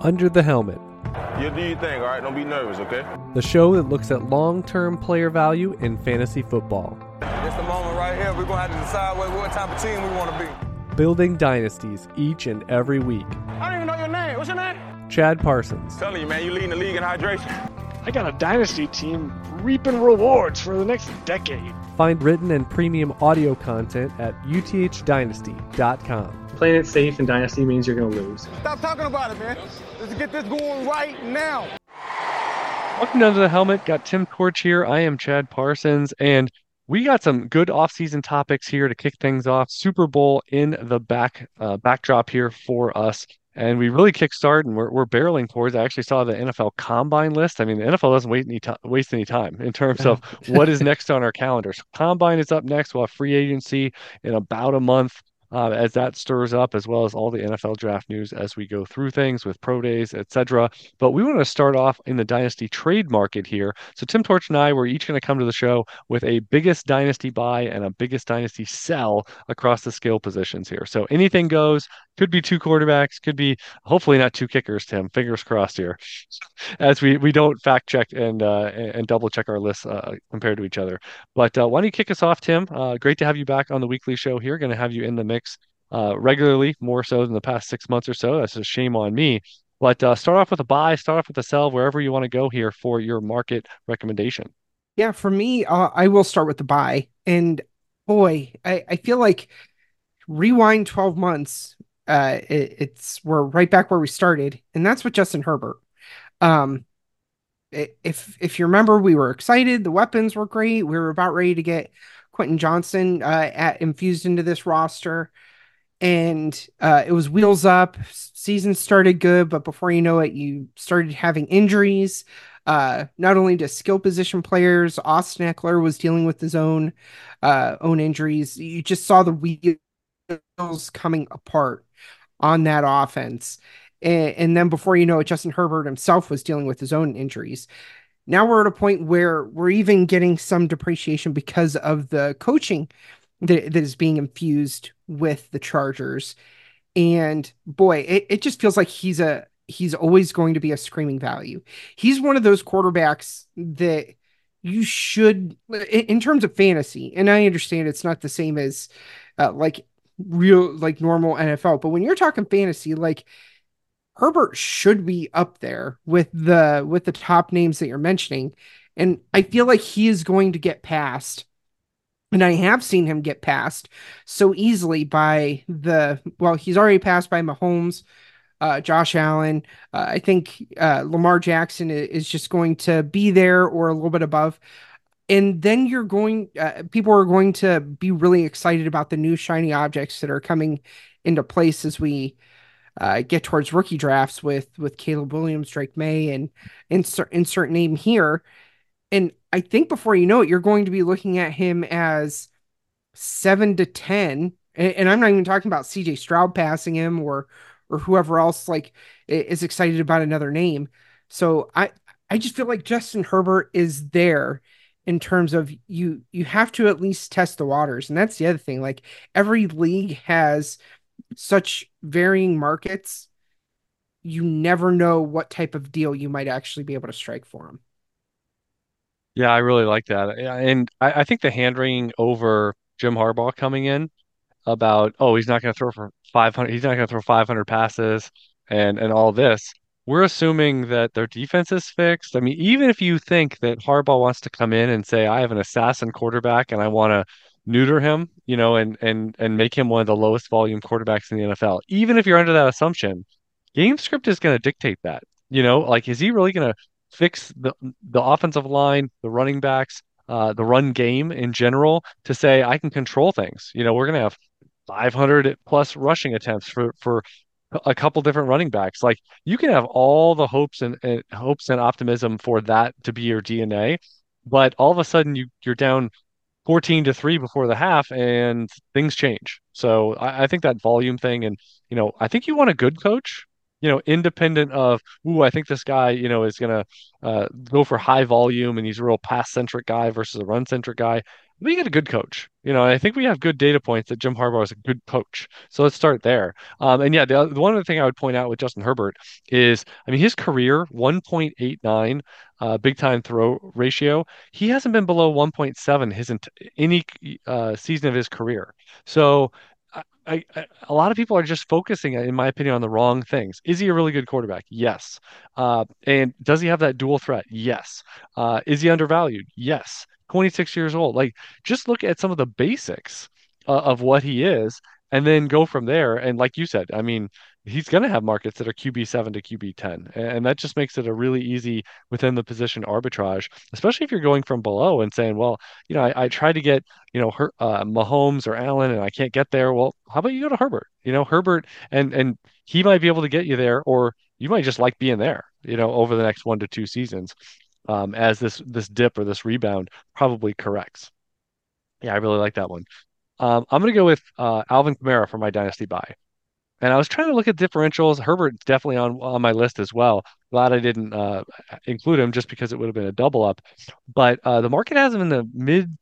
Under the Helmet, You do your thing, all right? Don't be nervous, okay? the show that looks at long term player value in fantasy football, It's the moment right here. We're gonna have to decide what, what type of team we want to be. building dynasties each and every week. I don't even know your name. What's your name? Chad Parsons, Telling you, man, you leading the league in hydration. I got a dynasty team reaping rewards for the next decade. find written and premium audio content at uthdynasty.com. Playing it safe in Dynasty means you're going to lose. Stop talking about it, man. Let's get this going right now. Welcome down to the Helmet. Got Tim Torch here. I am Chad Parsons, and we got some good off-season topics here to kick things off. Super Bowl in the back uh, backdrop here for us, and we really kickstart, and we're we're barreling towards. I actually saw the NFL Combine list. I mean, the NFL doesn't wait any ti waste any time in terms of what is next on our calendar. So Combine is up next. We'll have free agency in about a month. Uh, as that stirs up, as well as all the NFL draft news as we go through things with pro days, etc. But we want to start off in the dynasty trade market here. So Tim Torch and I were each going to come to the show with a biggest dynasty buy and a biggest dynasty sell across the skill positions here. So anything goes. Could be two quarterbacks. Could be hopefully not two kickers. Tim, fingers crossed here, as we we don't fact check and uh, and double check our lists uh, compared to each other. But uh, why don't you kick us off, Tim? Uh, great to have you back on the weekly show here. Going to have you in the mix uh, regularly, more so than the past six months or so. That's a shame on me. But uh, start off with a buy, start off with a sell, wherever you want to go here for your market recommendation. Yeah, for me, I will start with the buy. And boy, I, I feel like rewind 12 months, uh, it, it's we're right back where we started, and that's with Justin Herbert. Um, if if you remember, we were excited. The weapons were great. We were about ready to get Quentin Johnston uh, at, infused into this roster, and uh, it was wheels up. Season started good, but before you know it, you started having injuries uh, not only to skill position players, Austin Ekeler was dealing with his own uh, own injuries. You just saw the wheels coming apart on that offense, and, and then before you know it, Justin Herbert himself was dealing with his own injuries. Now we're at a point where we're even getting some depreciation because of the coaching that, that is being infused with the Chargers. And boy, it, it just feels like he's a he's always going to be a screaming value. He's one of those quarterbacks that you should in, terms of fantasy, and I understand it's not the same as uh, like real like normal NFL, but when you're talking fantasy, like Herbert should be up there with the with the top names that you're mentioning. And I feel like he is going to get passed and I have seen him get passed so easily by the well, he's already passed by Mahomes, uh, Josh Allen. Uh, I think uh, Lamar Jackson is just going to be there or a little bit above. And then you're going, uh, people are going to be really excited about the new shiny objects that are coming into place as we uh, get towards rookie drafts with with Caleb Williams, Drake Maye, and insert insert name here. And I think before you know it, you're going to be looking at him as seven to ten. And, and I'm not even talking about CJ Stroud passing him or or whoever else like is excited about another name. So I I just feel like Justin Herbert is there in terms of you you have to at least test the waters. And that's the other thing. Like every league has such varying markets. You never know what type of deal you might actually be able to strike for him. Yeah, I really like that. And I, I think the hand wringing over Jim Harbaugh coming in about, oh, he's not going to throw for 500, he's not going to throw 500 passes and and all this. We're assuming that their defense is fixed. I mean, even if you think that Harbaugh wants to come in and say, I have an assassin quarterback and I want to neuter him, you know, and and and make him one of the lowest volume quarterbacks in the NFL. Even if you're under that assumption, game script is going to dictate that. You know, like is he really going to fix the the offensive line, the running backs, uh, the run game in general to say I can control things. You know, we're gonna have 500 plus rushing attempts for for a couple different running backs. Like you can have all the hopes and, and hopes and optimism for that to be your DNA, but all of a sudden you you're down 14 to 3 before the half and things change. So I, I think that volume thing and you know, I think you want a good coach you know, independent of, ooh, I think this guy, you know, is gonna uh, go for high volume and he's a real pass centric guy versus a run centric guy. We get a good coach. You know, I think we have good data points that Jim Harbaugh is a good coach. So let's start there. Um, and yeah, the, one other thing I would point out with Justin Herbert is, I mean, his career 1.89 uh, big time throw ratio. He hasn't been below 1.7 his any uh, season of his career. So I, I, a lot of people are just focusing, in my opinion, on the wrong things. Is he a really good quarterback? Yes. Uh, and does he have that dual threat? Yes. Uh, is he undervalued? Yes. 26 years old. Like, just look at some of the basics uh, of what he is, and then go from there. And like you said, I mean, he's going to have markets that are QB7 to QB10. And that just makes it a really easy within the position arbitrage, especially if you're going from below and saying, well, you know, I, I tried to get, you know, her, uh, Mahomes or Allen and I can't get there. Well, how about you go to Herbert? You know, Herbert and and he might be able to get you there, or you might just like being there, you know, over the next one to two seasons um, as this this dip or this rebound probably corrects. Yeah, I really like that one. Um, I'm going to go with uh, Alvin Kamara for my dynasty buy. And I was trying to look at differentials. Herbert's definitely on on my list as well. Glad I didn't uh, include him just because it would have been a double up. But uh, the market has him in the mid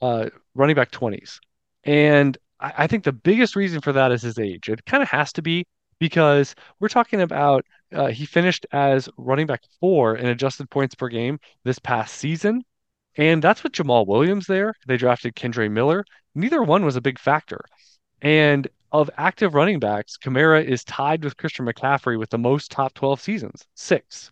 uh, running back 20s. And I, I, think the biggest reason for that is his age. It kind of has to be because we're talking about uh, he finished as running back four in adjusted points per game this past season. And that's with Jamaal Williams there. They drafted Kendre Miller. Neither one was a big factor. And of active running backs, Kamara is tied with Christian McCaffrey with the most top 12 seasons, six.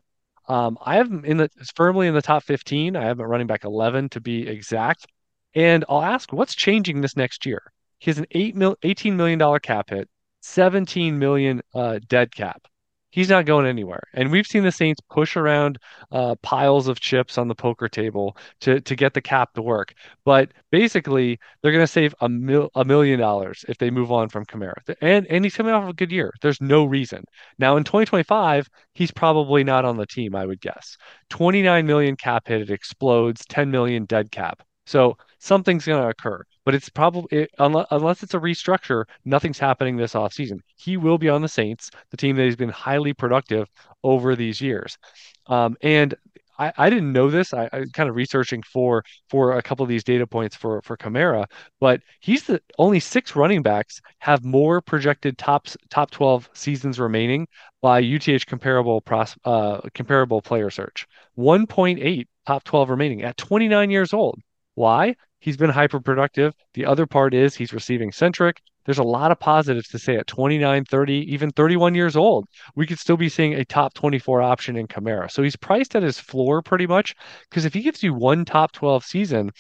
Um, I have him in the firmly in the top 15. I have him running back 11 to be exact. And I'll ask, what's changing this next year? He has an eight mil, $18 million cap hit, 17 million uh, dead cap he's not going anywhere. And we've seen the Saints push around uh, piles of chips on the poker table to to get the cap to work. But basically, they're going to save a mil a million dollars if they move on from Kamara. And and he's coming off of a good year. There's no reason. Now in 2025, he's probably not on the team. I would guess 29 million cap hit. It explodes. 10 million dead cap. So something's going to occur, but it's probably unless, unless it's a restructure, nothing's happening this offseason. He will be on the Saints, the team that he's been highly productive over these years. Um, and I, I didn't know this. I, I kind of researching for for a couple of these data points for for Kamara, but he's the only six running backs have more projected top top 12 seasons remaining by UTH comparable pros, uh, comparable player search. 1.8 top 12 remaining at 29 years old. Why? He's been hyper productive. The other part is he's receiving centric. There's a lot of positives to say at 29, 30, even 31 years old. We could still be seeing a top 24 option in Kamara. So he's priced at his floor pretty much because if he gives you one top 12 season,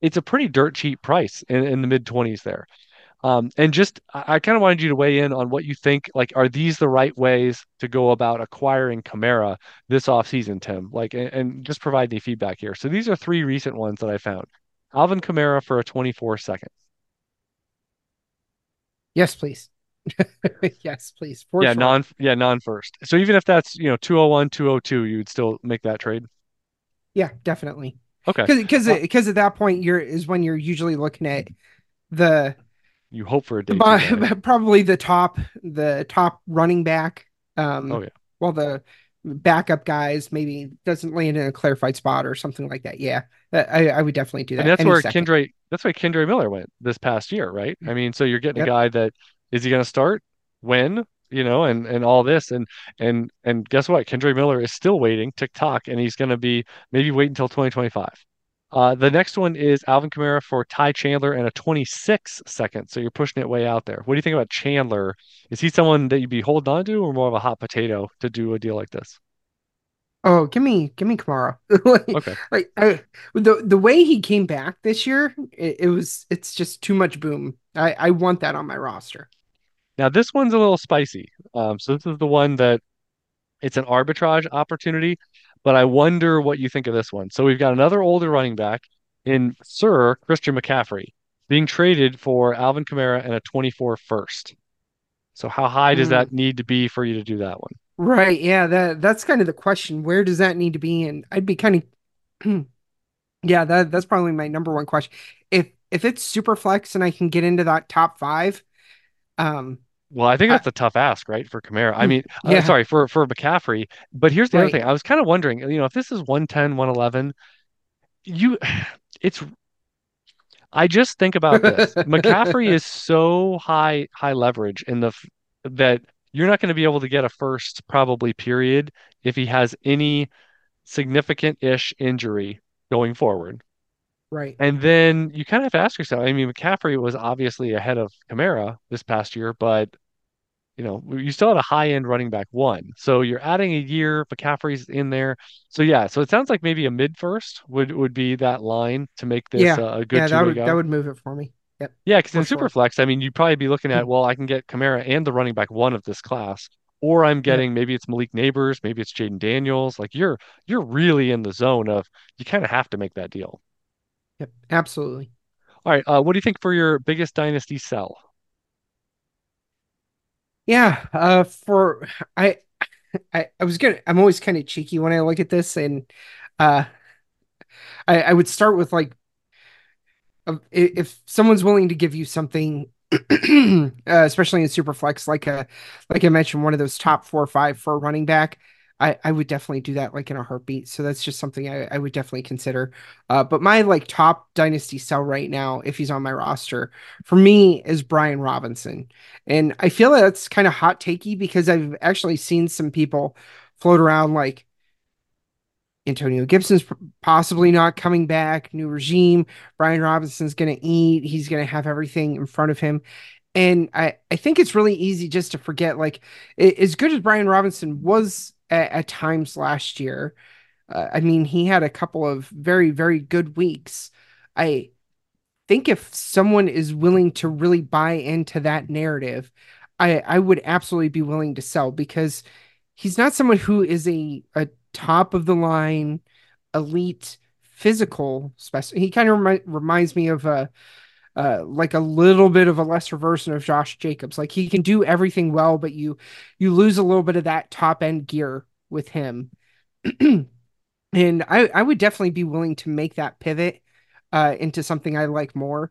it's a pretty dirt cheap price in, in the mid 20s there. Um, and just, I, I kind of wanted you to weigh in on what you think. Like, are these the right ways to go about acquiring Kamara this offseason, Tim? Like, and, and just provide any feedback here. So these are three recent ones that I found. Alvin Kamara for a 24 second. Yes, please. yes, please. For yeah, non yeah, non first. So even if that's, you know, 201, 202, you would still make that trade? Yeah, definitely. Okay. Because because uh, at that point you're is when you're usually looking at the you hope for a day. probably the top the top running back. Um, oh yeah. Well, the backup guys maybe doesn't land in a clarified spot or something like that. Yeah, I, I would definitely do that. And that's where second. Kendre that's where Kendre Miller went this past year, right? I mean, so you're getting yep. a guy that is he going to start when you know, and and all this, and and and guess what? Kendre Miller is still waiting, tick tock, and he's going to be maybe wait until 2025. Uh, the next one is Alvin Kamara for Ty Chandler and a 26 second. So you're pushing it way out there. What do you think about Chandler? Is he someone that you'd be holding on to, or more of a hot potato to do a deal like this? Oh, give me, give me Kamara. like, okay. Like I, the the way he came back this year, it, it was it's just too much boom. I I want that on my roster. Now this one's a little spicy. Um, so this is the one that it's an arbitrage opportunity but I wonder what you think of this one. So we've got another older running back in Sir Christian McCaffrey being traded for Alvin Kamara and a 24 first. So how high does mm. that need to be for you to do that one? Right. Yeah. That that's kind of the question. Where does that need to be? And I'd be kind of, yeah. That that's probably my number one question. If if it's super flex and I can get into that top five, um, well, I think that's a tough ask, right, for Kamara. I mm, mean, uh, yeah. uh, sorry, for for McCaffrey. But here's the right. other thing. I was kind of wondering, you know, if this is 110, 111, you it's I just think about this. McCaffrey is so high high leverage in the that you're not going to be able to get a first probably period if he has any significant-ish injury going forward. Right. And then you kind of have to ask yourself, I mean, McCaffrey was obviously ahead of Kamara this past year, but you know, you still had a high-end running back one. So you're adding a year, McCaffrey's in there. So yeah, so it sounds like maybe a mid first would would be that line to make this Yeah. uh, a good Yeah, that would that would move it for me. Yep, Yeah, because in sure. Superflex, I mean, you'd probably be looking at, Mm, well, I can get Kamara and the running back one of this class, or I'm getting maybe it's Malik Nabers, maybe it's Jayden Daniels. Like you're you're really in the zone of you kind of have to make that deal. Yep. Absolutely. All right, uh, what do you think for your biggest dynasty sell? Yeah. Uh for I I, I was gonna I'm always kind of cheeky when I look at this and uh I, I would start with like if someone's willing to give you something uh, especially in superflex like a like i mentioned one of those top four or five for running back i i would definitely do that like in a heartbeat so that's just something i, I would definitely consider uh but my like top dynasty sell right now if he's on my roster for me is brian robinson and i feel that's kind of hot takey because i've actually seen some people float around like Antonio Gibson's possibly not coming back, new regime. Brian Robinson's going to eat. He's going to have everything in front of him. And I, I think it's really easy just to forget, like, as good as Brian Robinson was at, at times last year, uh, I mean, he had a couple of very, very good weeks. I think if someone is willing to really buy into that narrative, I, I would absolutely be willing to sell because he's not someone who is a, a top of the line elite physical specimen. He kind of remi- reminds me of a uh, like a little bit of a lesser version of Josh Jacobs. Like he can do everything well, but you you lose a little bit of that top end gear with him. and I I would definitely be willing to make that pivot uh, into something I like more.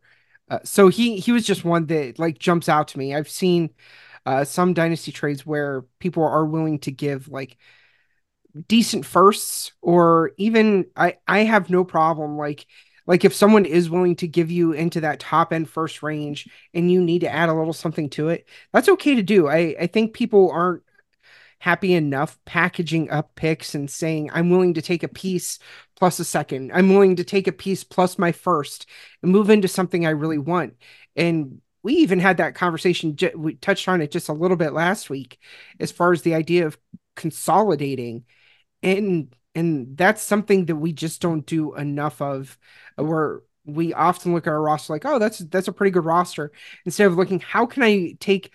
Uh, so he he was just one that like jumps out to me. I've seen uh, some dynasty trades where people are willing to give like decent firsts or even I I have no problem like like if someone is willing to give you into that top end first range and you need to add a little something to it, that's okay to do. I I think people aren't happy enough packaging up picks and saying I'm willing to take a piece plus a second. I'm willing to take a piece plus my first and move into something I really want. And we even had that conversation we touched on it just a little bit last week as far as the idea of consolidating and and that's something that we just don't do enough of uh, where we often look at our roster like oh that's that's a pretty good roster instead of looking how can i take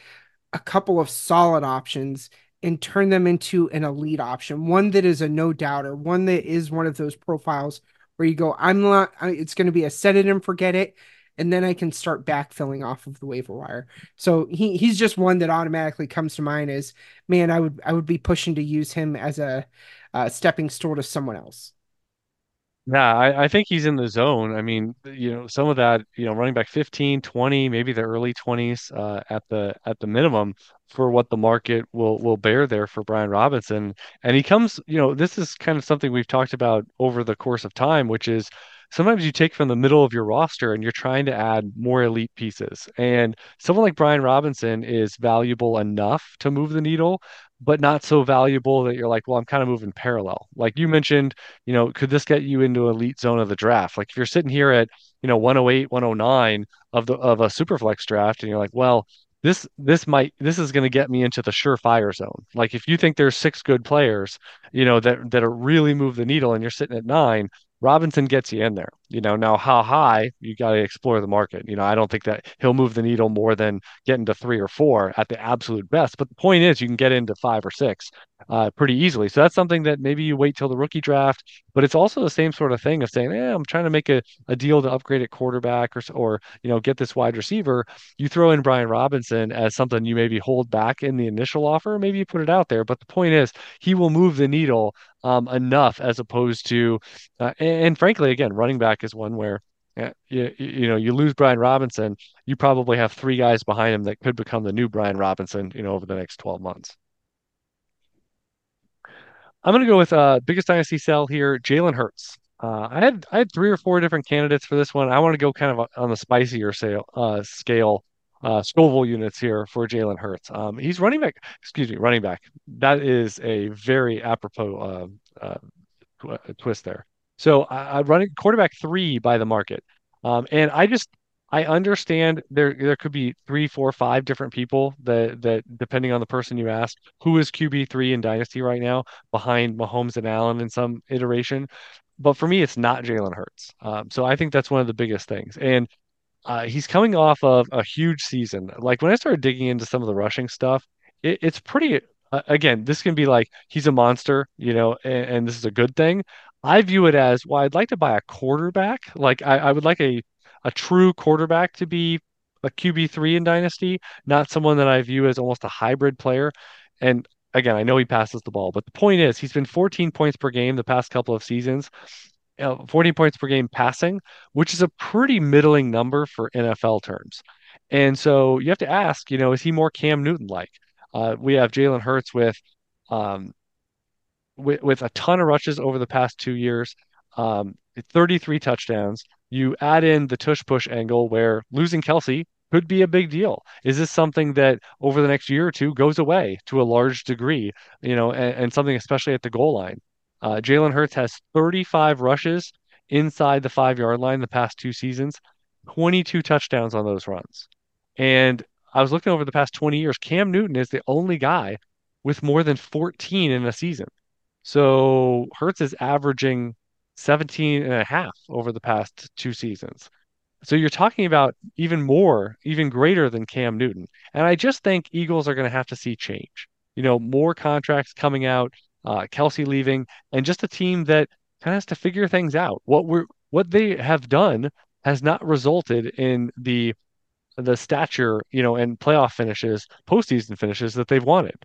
a couple of solid options and turn them into an elite option? One that is a no doubter one that is one of those profiles where you go i'm not it's going to be a set it and forget it and then I can start backfilling off of the waiver wire. So he he's just one that automatically comes to mind as man, I would I would be pushing to use him as a stepping stool to someone else. Yeah, I, I think he's in the zone. I mean, you know, some of that, you know, running back 15, 20, maybe the early 20s uh, at the at the minimum for what the market will will bear there for Brian Robinson. And he comes, you know, this is kind of something we've talked about over the course of time, which is sometimes you take from the middle of your roster and you're trying to add more elite pieces. And someone like Brian Robinson is valuable enough to move the needle, but not so valuable that you're like, well, I'm kind of moving parallel. Like you mentioned you know, could this get you into elite zone of the draft? Like if you're sitting here at, you know, 108, 109 of the of a superflex draft and you're like, well, this this might this is going to get me into the surefire zone. Like if you think there's six good players, you know, that that are really move the needle and you're sitting at nine, Robinson gets you in there. You know, now how high you got to explore the market. You know, I don't think that he'll move the needle more than getting to three or four at the absolute best. But the point is, you can get into five or six uh, pretty easily. So that's something that maybe you wait till the rookie draft. But it's also the same sort of thing of saying, "Yeah, I'm trying to make a, a deal to upgrade at quarterback or or you know get this wide receiver." You throw in Brian Robinson as something you maybe hold back in the initial offer, maybe you put it out there. But the point is, he will move the needle um, enough as opposed to, uh, and, and frankly, again, running back is one where. You, you know, you lose Brian Robinson, you probably have three guys behind him that could become the new Brian Robinson, you know, over the next 12 months. I'm going to go with uh biggest dynasty sell here, Jalen Hurts. Uh, I had I had three or four different candidates for this one. I want to go kind of on the spicier sale, uh, scale, uh, Scoville units here for Jalen Hurts. Um, he's running back, excuse me, running back. That is a very apropos uh, uh, twist there. So I, I running quarterback three by the market, um, and I just I understand there there could be three, four, five different people that that depending on the person you ask, who is QB three in Dynasty right now behind Mahomes and Allen in some iteration but for me, it's not Jalen Hurts. Um, so I think that's one of the biggest things. And uh, he's coming off of a huge season. Like when I started digging into some of the rushing stuff, it, it's pretty. Uh, again, this can be like he's a monster, you know, and, and, this is a good thing. I view it as well. I'd like to buy a quarterback. Like I, I would like a a true quarterback to be a QB three in Dynasty, not someone that I view as almost a hybrid player. And again, I know he passes the ball, but the point is he's been 14 points per game the past couple of seasons. Uh, 14 points per game passing, which is a pretty middling number for NFL terms. And so you have to ask, you know, is he more Cam Newton like? Uh, we have Jalen Hurts with, um, with with a ton of rushes over the past two years, um, 33 touchdowns. You add in the tush push angle where losing Kelce could be a big deal. Is this something that over the next year or two goes away to a large degree, you know, and, and something especially at the goal line? Uh, Jalen Hurts has 35 rushes inside the five yard line the past two seasons, 22 touchdowns on those runs. And I was looking over the past 20 years, Cam Newton is the only guy with more than 14 in a season. So Hurts is averaging 17 and a half over the past two seasons. So you're talking about even more, even greater than Cam Newton. And I just think Eagles are going to have to see change. You know, more contracts coming out, uh, Kelce leaving, and just a team that kind of has to figure things out. What we're what they have done has not resulted in the the stature, you know, and playoff finishes, postseason finishes that they've wanted.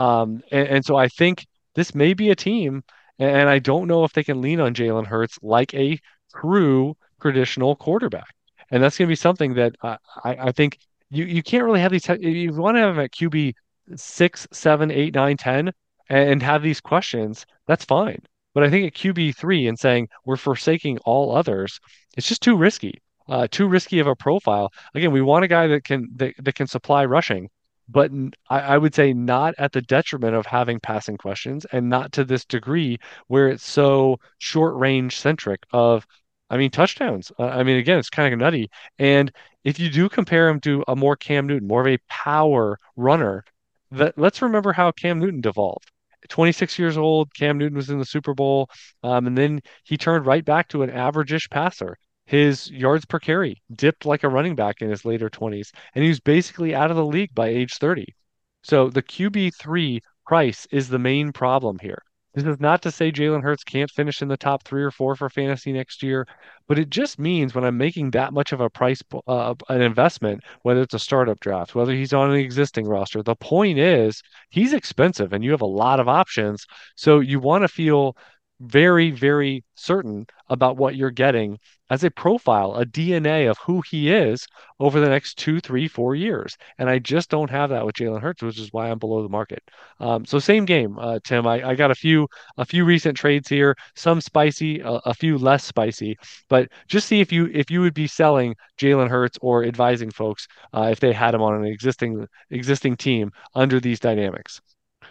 Um, and, and so I think this may be a team, and I don't know if they can lean on Jalen Hurts like a true traditional quarterback and that's going to be something that I, I think you you can't really have these. You want to have them at QB six, seven, eight, nine, ten, and have these questions. That's fine. But I think at QB three and saying we're forsaking all others, it's just too risky. Uh, too risky of a profile. Again, we want a guy that can that, that can supply rushing, but I, I would say not at the detriment of having passing questions and not to this degree where it's so short range centric of I mean, touchdowns. Uh, I mean, again, it's kind of nutty. And if you do compare him to a more Cam Newton, more of a power runner, that let's remember how Cam Newton devolved. 26 years old, Cam Newton was in the Super Bowl, um, and then he turned right back to an average-ish passer. His yards per carry dipped like a running back in his later 20s, and he was basically out of the league by age 30. So the QB3 price is the main problem here. This is not to say Jalen Hurts can't finish in the top three or four for fantasy next year, but it just means when I'm making that much of a price, uh, an investment, whether it's a startup draft, whether he's on an existing roster, the point is he's expensive and you have a lot of options. So you want to feel very, very certain about what you're getting as a profile, a DNA of who he is over the next two, three, four years. And I just don't have that with Jalen Hurts, which is why I'm below the market. Um, so same game, uh, Tim. I, I, got a few a few recent trades here, some spicy, a, a few less spicy. But just see if you if you would be selling Jalen Hurts or advising folks uh, if they had him on an existing existing team under these dynamics.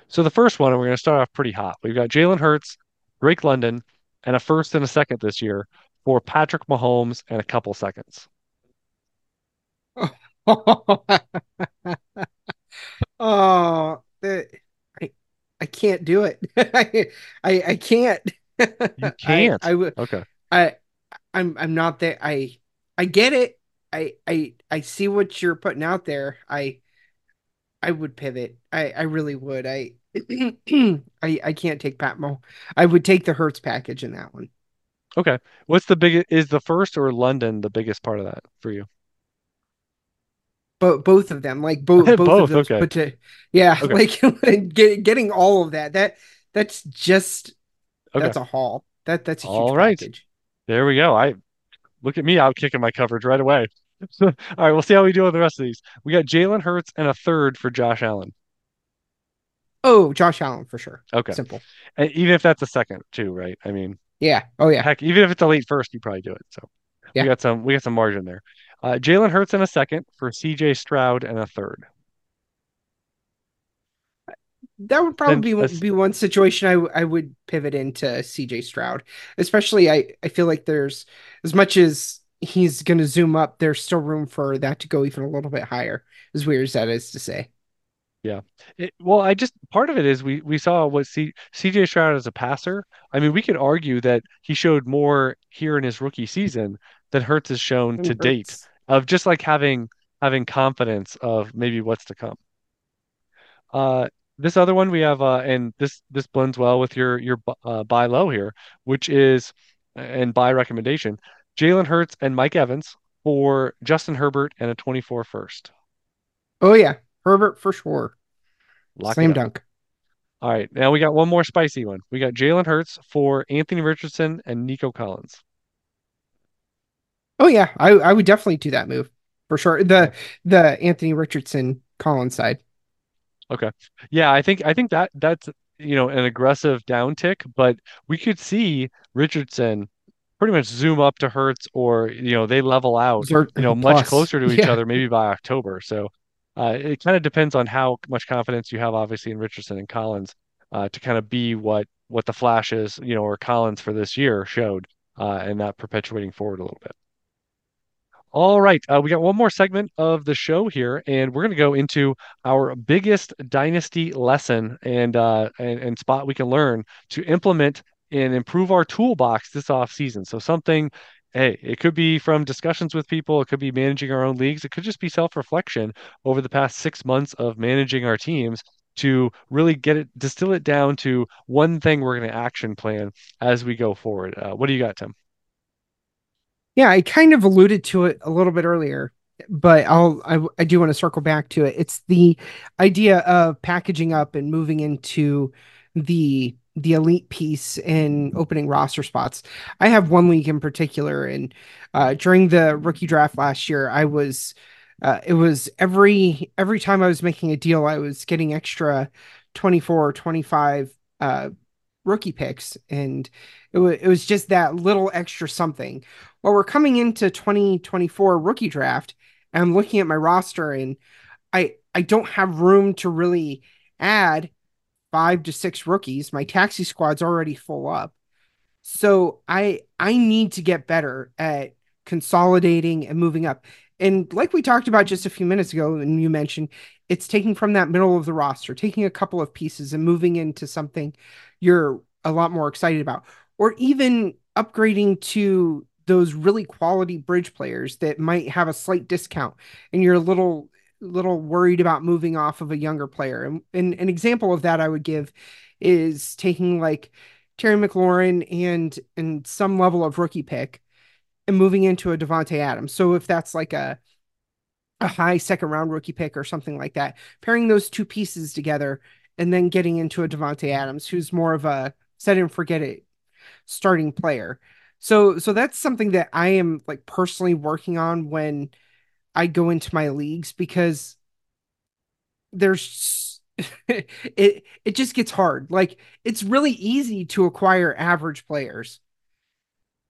So the first one, and we're going to start off pretty hot. We've got Jalen Hurts, Drake London, and a first and a second this year for Patrick Mahomes and a couple seconds. oh, I, I can't do it. I, I, I can't. You can't. I, I would. Okay. I, I'm, I'm not there. I, I get it. I, I, I see what you're putting out there. I, I would pivot. I, I really would. I, I, I can't take Patmo. I would take the Hurts package in that one. Okay. What's the biggest? Is the first or London the biggest part of that for you? But both of them, like both, both, both of those, okay. to, yeah, okay. like get, getting all of that. That that's just okay. that's a haul. That that's a huge all right. package. There we go. I look at me out kicking my coverage right away. all right, we'll see how we do on the rest of these. We got Jalen Hurts and a third for Josh Allen. Oh, Josh Allen for sure. Okay. Simple. And even if that's a second too, right? I mean, Yeah. Oh yeah. Heck, even if it's a late first, you probably do it. So we got some we got some margin there. Uh, Jalen Hurts in a second for CJ Stroud and a third. That would Then probably be, be one situation I w- I would pivot into CJ Stroud. Especially I I feel like there's as much as he's going to zoom up, there's still room for that to go even a little bit higher. As weird as that is to say. Yeah. It, well, I just part of it is we we saw what C, CJ Stroud as a passer. I mean, we could argue that he showed more here in his rookie season than Hurts has shown to And date of just like having having confidence of maybe what's to come. Uh, this other one we have, uh, and this this blends well with your your uh, buy low here, which is and buy recommendation, Jalen Hurts and Mike Evans for Justin Herbert and a 24 first. Oh yeah, Herbert for sure. Lock it Slam dunk. All right, now we got one more spicy one. We got Jalen Hurts for Anthony Richardson and Nico Collins. Oh yeah, I I would definitely do that move for sure. The the Anthony Richardson Collins side. Okay. Yeah, I think I think that that's you know an aggressive downtick, but we could see Richardson pretty much zoom up to Hurts or you know they level out, Zert you know, much plus. closer to each Yeah. other maybe by October. So uh, it kind of depends on how much confidence you have obviously in Richardson and Collins uh, to kind of be what what the Flash is, you know, or Collins for this year showed uh, and not perpetuating forward a little bit. All right, uh, we got one more segment of the show here, and we're going to go into our biggest dynasty lesson and uh, and, and spot we can learn to implement and improve our toolbox this off season. So something, hey, it could be from discussions with people, it could be managing our own leagues, it could just be self-reflection over the past six months of managing our teams to really get it, distill it down to one thing we're going to action plan as we go forward. Uh, what do you got, Tim? Yeah, I kind of alluded to it a little bit earlier, but I'll I, I do want to circle back to it. It's the idea of packaging up and moving into the the elite piece in opening roster spots. I have one league in particular, and uh, during the rookie draft last year, I was uh, it was every every time I was making a deal, I was getting extra 24 or 25 uh, rookie picks, and it was it was just that little extra something well, we're coming into 2024 rookie draft, and I'm looking at my roster, and I I don't have room to really add five to six rookies. My taxi squad's already full up. So I I need to get better at consolidating and moving up. And like we talked about just a few minutes ago, and you mentioned, it's taking from that middle of the roster, taking a couple of pieces and moving into something you're a lot more excited about, or even upgrading to those really quality bridge players that might have a slight discount, and you're a little little worried about moving off of a younger player. And, and an example of that I would give is taking like Terry McLaurin and and some level of rookie pick and moving into a Davante Adams. So if that's like a a high second round rookie pick or something like that, pairing those two pieces together and then getting into a Davante Adams who's more of a set and forget it starting player. So so that's something that I am like personally working on when I go into my leagues because there's it it just gets hard. Like it's really easy to acquire average players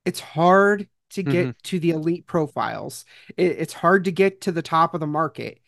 it's hard to get mm-hmm. to the elite profiles. It, it's hard to get to the top of the market.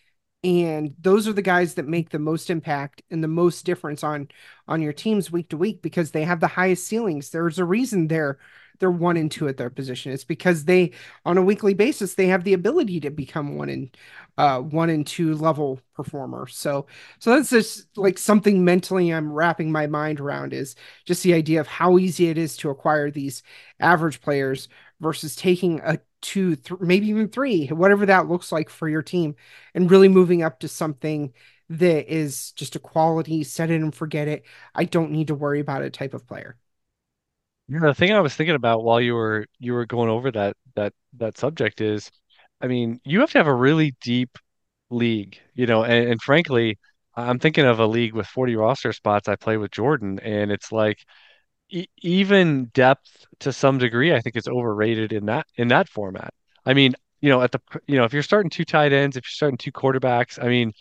And those are the guys that make the most impact and the most difference on on your teams week to week because they have the highest ceilings. There's a reason they're they're one and two at their position. It's because they on a weekly basis they have the ability to become one and uh one and two level performer. So so that's just like something mentally I'm wrapping my mind around is just the idea of how easy it is to acquire these average players versus taking a two, th- maybe even three, whatever that looks like for your team, and really moving up to something that is just a quality set it and forget it. I don't need to worry about it type of player. Yeah, the thing I was thinking about while you were you were going over that that that subject is, I mean, you have to have a really deep league, you know, and, and frankly, I'm thinking of a league with 40 roster spots I play with Jordan, and it's like e even depth to some degree, I think is overrated in that in that format. I mean, you know, at the you know, if you're starting two tight ends, if you're starting two quarterbacks, I mean,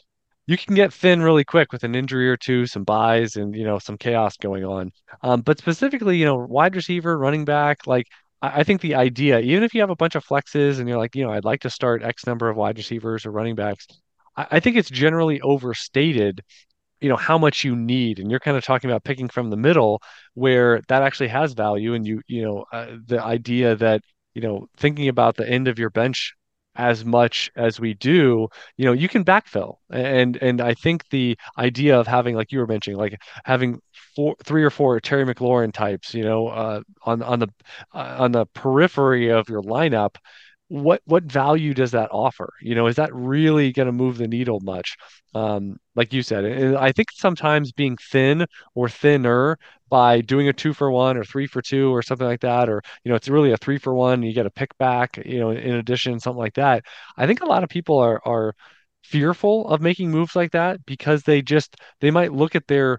you can get thin really quick with an injury or two, some buys, and you know some chaos going on. Um, but specifically, you know, wide receiver, running back, like I, I think the idea, even if you have a bunch of flexes and you're like, you know, I'd like to start X number of wide receivers or running backs, I, I think it's generally overstated you know how much you need and you're kind of talking about picking from the middle where that actually has value and you you know uh, the idea that you know thinking about the end of your bench as much as we do you know you can backfill. And and I think the idea of having like you were mentioning like having four three or four Terry McLaurin types you know uh, on on the uh, on the periphery of your lineup what what value does that offer? You know, is that really going to move the needle much? Um, like you said, and I think sometimes being thin or thinner by doing a two for one or three for two or something like that, or you know, it's really a three for one. You get a pick back, you know, in addition, something like that. I think a lot of people are are fearful of making moves like that because they just they might look at their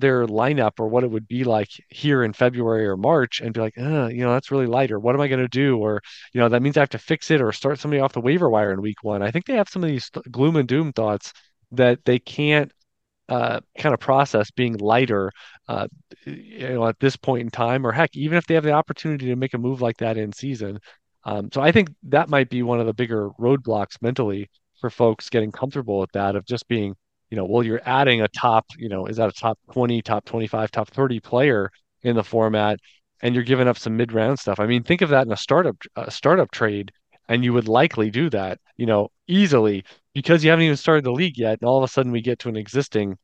their lineup or what it would be like here in February or March and be like, uh, you know, that's really light, or what am I going to do? Or, you know, that means I have to fix it or start somebody off the waiver wire in week one. I think they have some of these gloom and doom thoughts that they can't uh, kind of process being lighter, uh, you know, at this point in time, or heck, even if they have the opportunity to make a move like that in season. Um, so I think that might be one of the bigger roadblocks mentally for folks getting comfortable with that of just being you know, well, you're adding a top, you know, is that a top 20, top 25, top 30 player in the format, and you're giving up some mid-round stuff. I mean, think of that in a startup a startup trade, and you would likely do that, you know, easily because you haven't even started the league yet, and all of a sudden we get to an existing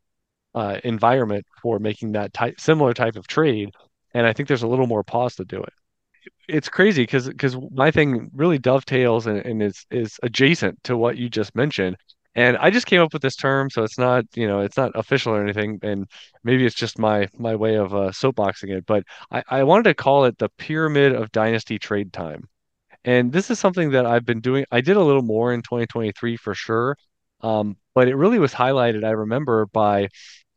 uh, environment for making that type similar type of trade, and I think there's a little more pause to do it. It's crazy because because my thing really dovetails and, and is is adjacent to what you just mentioned and I just came up with this term, so it's not, you know, it's not official or anything, and maybe it's just my my way of uh, soapboxing it. But I, I wanted to call it the pyramid of dynasty trade time. And this is something that I've been doing. I did a little more in 2023 for sure, um, but it really was highlighted. I remember by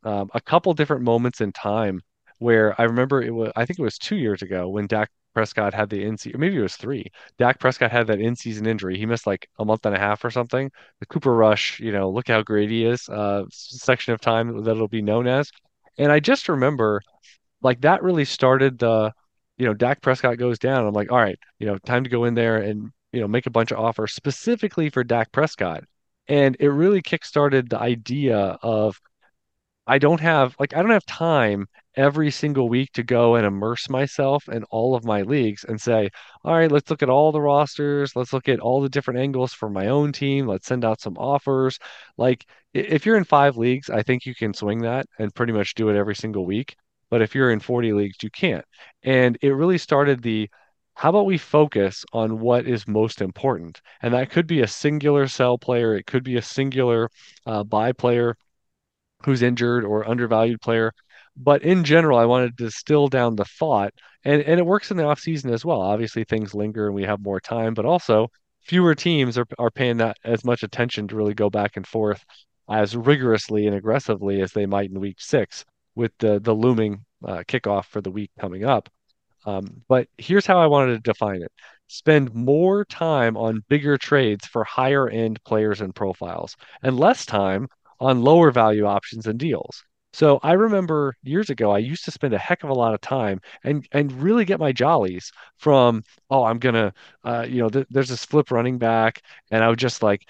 um, a couple different moments in time where I remember it was. I think it was two years ago when Dak Prescott had the in season, maybe it was three. Dak Prescott had that in season injury. He missed like a month and a half or something. The Cooper Rush, you know, look how great he is. Uh, section of time that it'll be known as. And I just remember like that really started the, you know, Dak Prescott goes down. I'm like, all right, you know, time to go in there and you know make a bunch of offers specifically for Dak Prescott. And it really kickstarted the idea of I don't have like I don't have time every single week to go and immerse myself in all of my leagues and say, all right, let's look at all the rosters, let's look at all the different angles for my own team, let's send out some offers. Like if you're in 5 leagues, I think you can swing that and pretty much do it every single week. But if you're in 40 leagues, you can't. And it really started the how about we focus on what is most important? And that could be a singular sell player, it could be a singular uh, buy player who's injured or undervalued player. But in general, I wanted to distill down the thought, and, and it works in the off season as well. Obviously, things linger and we have more time, but also fewer teams are, are paying that as much attention to really go back and forth as rigorously and aggressively as they might in week six with the, the looming uh, kickoff for the week coming up. Um, but here's how I wanted to define it spend more time on bigger trades for higher end players and profiles and less time on lower value options and deals. So I remember years ago, I used to spend a heck of a lot of time and and really get my jollies from, oh, I'm gonna, uh, you know, th- there's this flip running back, and I would just like,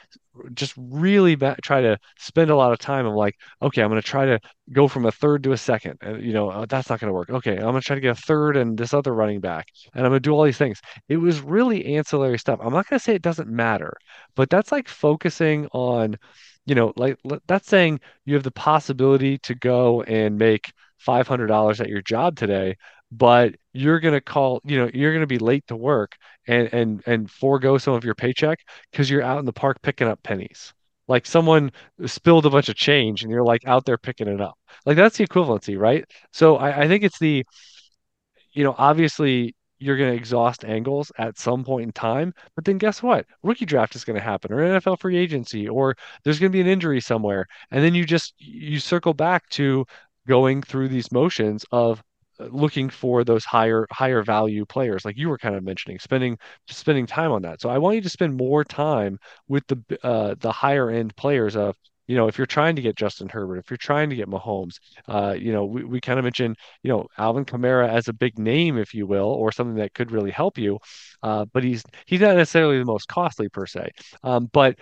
just really ba- try to spend a lot of time. I'm like, okay, I'm gonna try to go from a third to a second, and you know, oh, that's not gonna work. Okay, I'm gonna try to get a third and this other running back, and I'm gonna do all these things. It was really ancillary stuff. I'm not gonna say it doesn't matter, but that's like focusing on you know, like that's saying you have the possibility to go and make $500 at your job today, but you're going to call, you know, you're going to be late to work and and and forego some of your paycheck because you're out in the park picking up pennies. Like someone spilled a bunch of change and you're like out there picking it up. Like that's the equivalency, right? So I, I think it's the, you know, obviously you're going to exhaust angles at some point in time. But then guess what? Rookie draft is going to happen, or NFL free agency, or there's going to be an injury somewhere, and then you just you circle back to going through these motions of uh, looking for those higher higher value players like you were kind of mentioning spending spending time on that so i want you to spend more time with the uh, the higher end players of you know, if you're trying to get Justin Herbert, if you're trying to get Mahomes, uh, you know, we, we kind of mentioned, you know, Alvin Kamara as a big name, if you will, or something that could really help you. Uh, but he's he's not necessarily the most costly per se. Um, but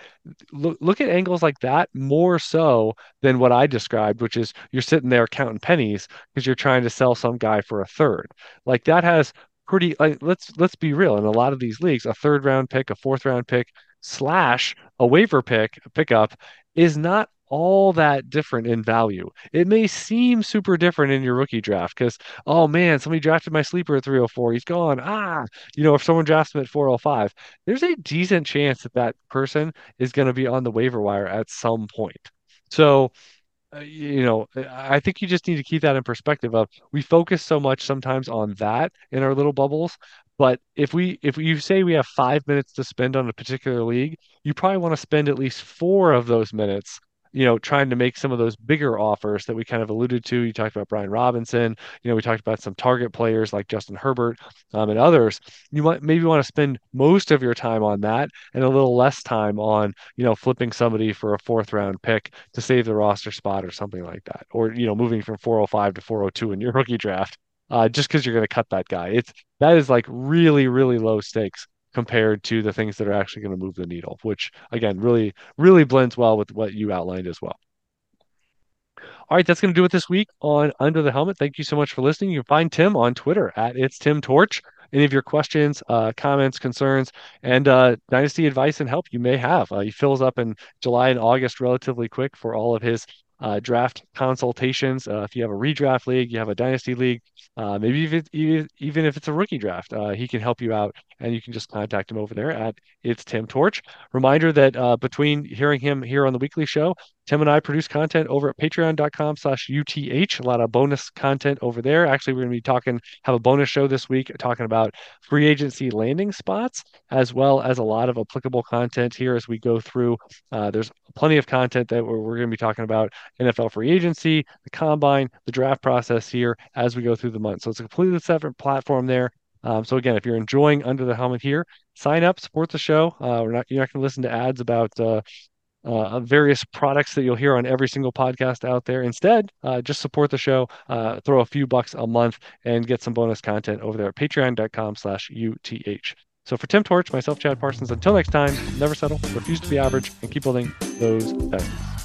look look at angles like that more so than what I described, which is you're sitting there counting pennies because you're trying to sell some guy for a third. Like that has pretty like let's let's be real. In a lot of these leagues, a third round pick, a fourth round pick, slash a waiver pick a pickup is not all that different in value. It may seem super different in your rookie draft because, oh man, somebody drafted my sleeper at 304. He's gone. Ah, you know, if someone drafts him at 405, there's a decent chance that that person is going to be on the waiver wire at some point. So, uh, you know, I think you just need to keep that in perspective of we focus so much sometimes on that in our little bubbles, but if we if you say we have five minutes to spend on a particular league, you probably want to spend at least four of those minutes you know, trying to make some of those bigger offers that we kind of alluded to. You talked about Brian Robinson. You know, we talked about some target players like Justin Herbert um, and others. You might maybe want to spend most of your time on that and a little less time on, you know, flipping somebody for a fourth round pick to save the roster spot or something like that. Or, you know, moving from 405 to 402 in your rookie draft. Uh, just because you're going to cut that guy. It's that is like really, really low stakes compared to the things that are actually going to move the needle, which again really really blends well with what you outlined as well. All right, that's going to do it this week on Under the Helmet. Thank you so much for listening. You can find Tim on Twitter at it's Tim Torch. Any of your questions, uh, comments, concerns, and uh, dynasty advice and help you may have. Uh, he fills up in July and August relatively quick for all of his uh, draft consultations. Uh, if you have a redraft league, you have a dynasty league, uh, maybe even, even if it's a rookie draft, uh, he can help you out and you can just contact him over there at It's Tim Torch. Reminder that uh, between hearing him here on the weekly show, Tim and I produce content over at patreon.com slash UTH, a lot of bonus content over there. Actually, we're going to be talking, have a bonus show this week talking about free agency landing spots, as well as a lot of applicable content here as we go through. Uh, there's plenty of content that we're, we're going to be talking about NFL free agency, the combine, the draft process here as we go through the month. So it's a completely separate platform there. Um, so again, if you're enjoying Under the Helmet here, sign up, support the show. Uh, we're not you're not going to listen to ads about uh, uh, various products that you'll hear on every single podcast out there. Instead, uh, just support the show, uh, throw a few bucks a month, and get some bonus content over there at patreon.com/uth. So for Tim Torch, myself, Chad Parsons, until next time, never settle, refuse to be average, and keep building those dynasties.